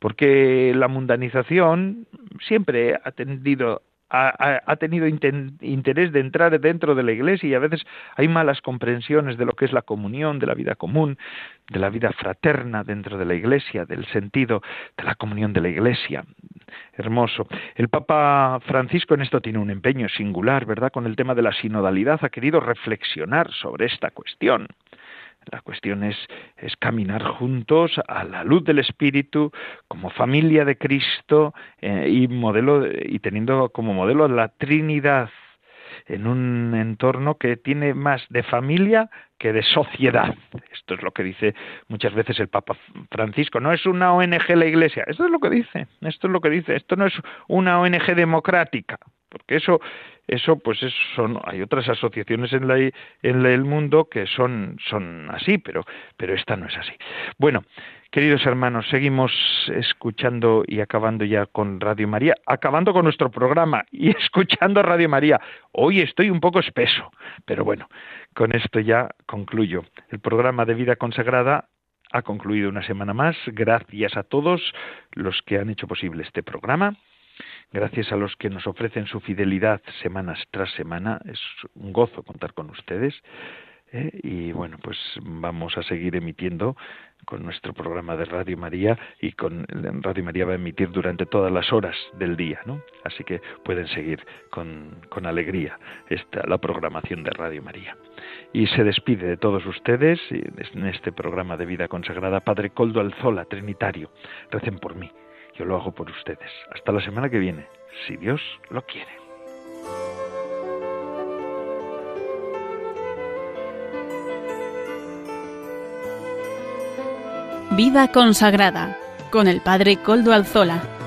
[SPEAKER 2] porque la mundanización siempre ha tendido ha, tenido interés de entrar dentro de la Iglesia y a veces hay malas comprensiones de lo que es la comunión, de la vida común, de la vida fraterna dentro de la Iglesia, del sentido de la comunión de la Iglesia. Hermoso. El Papa Francisco en esto tiene un empeño singular, ¿verdad? Con el tema de la sinodalidad ha querido reflexionar sobre esta cuestión. La cuestión es, caminar juntos a la luz del Espíritu como familia de Cristo eh, y, modelo, y teniendo como modelo la Trinidad en un entorno que tiene más de familia que de sociedad. Esto es lo que dice muchas veces el Papa Francisco. No es una ONG la Iglesia. Esto es lo que dice. Esto es lo que dice. Esto no es una ONG democrática. Porque eso eso pues son hay otras asociaciones en, la, en el mundo que son son así pero pero esta no es así bueno queridos hermanos seguimos escuchando y acabando ya con Radio María acabando con nuestro programa y escuchando Radio María hoy estoy un poco espeso pero bueno con esto ya concluyo el programa de vida consagrada ha concluido una semana más. Gracias a todos los que han hecho posible este programa. Gracias a los que nos ofrecen su fidelidad semanas tras semana. Es un gozo contar con ustedes. ¿eh? Y bueno, pues vamos a seguir emitiendo con nuestro programa de Radio María y con Radio María va a emitir durante todas las horas del día, ¿no? Así que pueden seguir con, con alegría esta, la programación de Radio María. Y se despide de todos ustedes en este programa de vida consagrada Padre Coldo Alzola, Trinitario. Recen por mí, yo lo hago por ustedes. Hasta la semana que viene, si Dios lo quiere.
[SPEAKER 1] Vida consagrada con el Padre Coldo Alzola.